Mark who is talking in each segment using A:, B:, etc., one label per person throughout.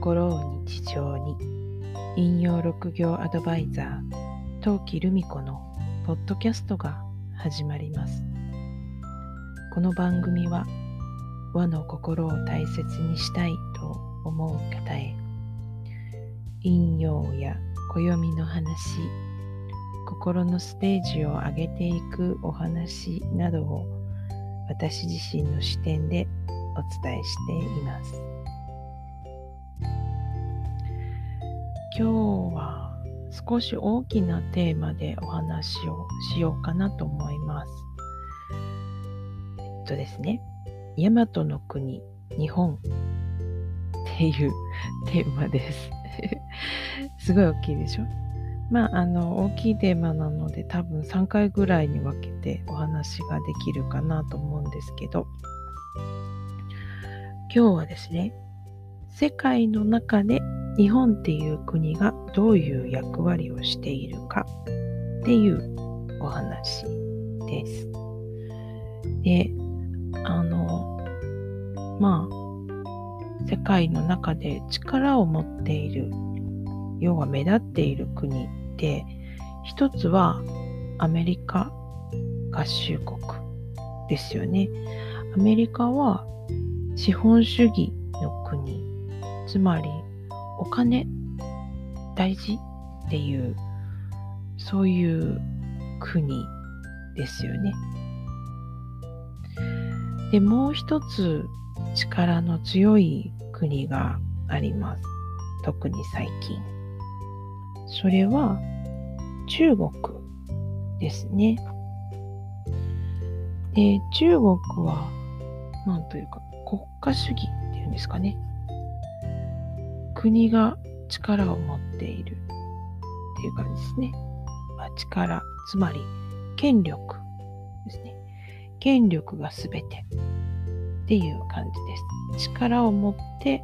A: 心を日常に引用六行アドバイザー陶器留美子のポッドキャストが始まりますこの番組は和の心を大切にしたいと思う方へ引用や暦の話心のステージを上げていくお話などを私自身の視点でお伝えしています。今日は少し大きなテーマでお話をしようかなと思います。えっとですね、大和の国、日本っていうテーマです。すごい大きいでしょ？まあ、あの、大きいテーマなので多分3回ぐらいに分けてお話ができるかなと思うんですけど、今日はですね、世界の中で日本っていう国がどういう役割をしているかっていうお話です。で、あの、まあ、世界の中で力を持っている、要は目立っている国で、一つはアメリカ合衆国ですよね。アメリカは資本主義の国、つまりお金大事？っていうそういう国ですよね。で、もう一つ力の強い国があります。特に最近。それは中国ですね。で、中国は、なんというか、国家主義っていうんですかね。国が力を持っているっていう感じですね。まあ、力、つまり権力ですね。権力がすべてっていう感じです。力を持って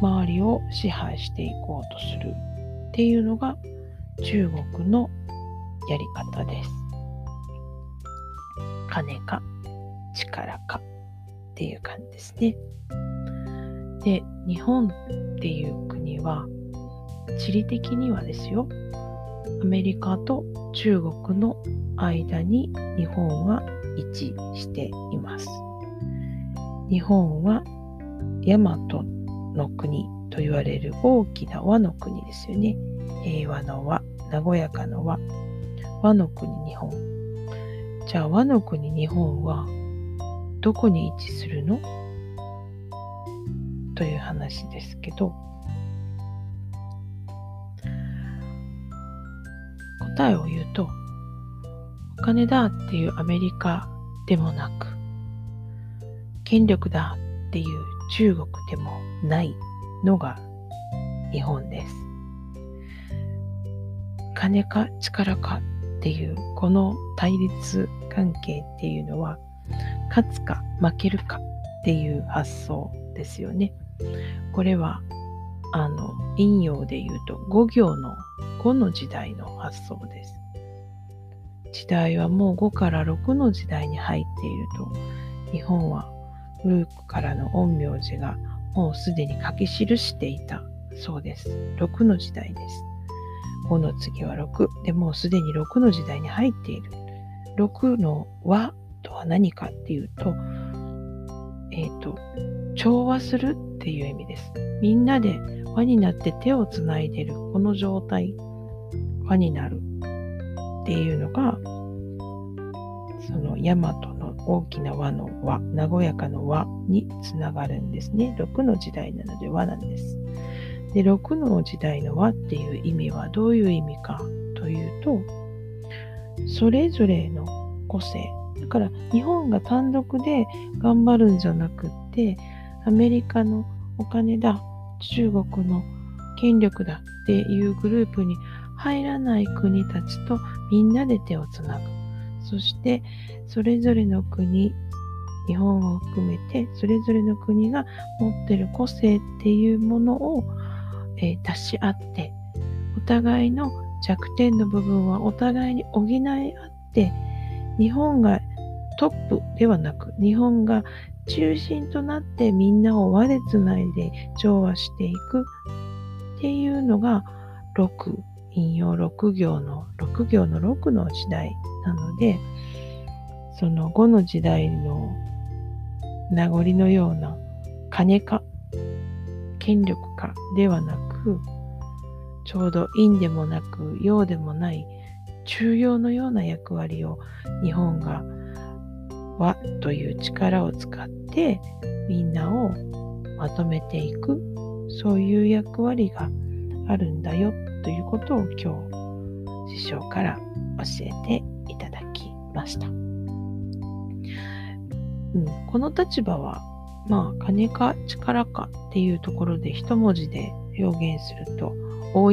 A: 周りを支配していこうとするっていうのが中国のやり方です。金か力かっていう感じですね。で、日本っていう国は地理的にはですよ、アメリカと中国の間に日本は位置しています。日本は大和の国と言われる大きな和の国ですよね。平和の和、和やかの和、和の国日本。じゃあ和の国日本はどこに位置するの？という話ですけど、答えを言うと、お金だっていうアメリカでもなく、権力だっていう中国でもないのが日本です。金か力かっていうこの対立関係っていうのは勝つか負けるかっていう発想ですよね。これはあの陰陽で言うと5行の5の時代の発想です。時代はもう5から6の時代に入っていると日本は古くからの陰陽師がもうすでに書き記していたそうです。6の時代です。5の次は6でもうすでに6の時代に入っている。6の和とは何かっていうと、えっ、ー、と、調和するっていう意味です。みんなで輪になって手をつないでるこの状態、輪になるっていうのが、その大和の大きな輪の輪、和やかの輪につながるんですね。6の時代なので輪なんです。で、6の時代の輪っていう意味はどういう意味かというと、それぞれの個性、だから日本が単独で頑張るんじゃなくって、アメリカのお金だ、中国の権力だっていうグループに入らない国たちとみんなで手をつなぐ。そしてそれぞれの国、日本を含めてそれぞれの国が持ってる個性っていうものを、えー、出し合って、お互いの弱点の部分はお互いに補い合って、日本がトップではなく、日本が中心となってみんなを輪でつないで調和していく。っていうのが六引用六行の六行の六の時代なのでその五の時代の名残のような金か権力かではなくちょうど陰でもなく陽でもない中庸のような役割を日本が和という力を使ってみんなをまとめていくそういう役割があるんだよということを今日師匠から教えていただきました。うん、この立場はまあ金か力かっていうところで一文字で表現すると公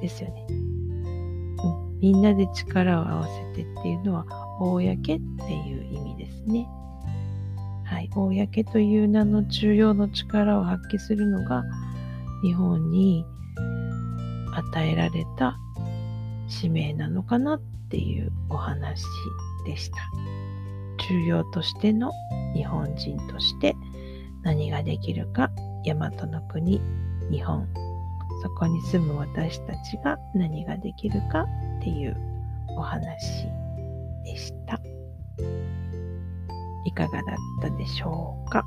A: ですよね。うん、みんなで力を合わせてっていうのは公っていう意味ですね。はい、公という名の重要の力を発揮するのが日本に与えられた使命なのかなっていうお話でした。重要としての日本人として何ができるか大和の国日本そこに住む私たちが何ができるかっていうお話でした。いかがだったでしょうか？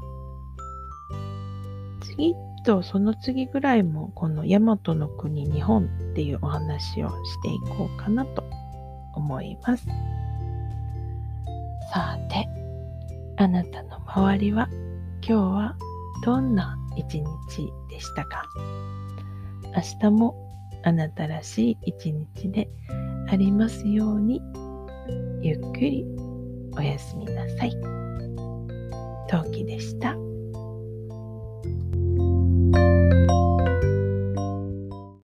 A: 次とその次ぐらいもこの大和の国日本っていうお話をしていこうかなと思います。さて、あなたの周りは今日はどんな一日でしたか？明日もあなたらしい一日でありますようにゆっくりおやすみなさい。陶器でした。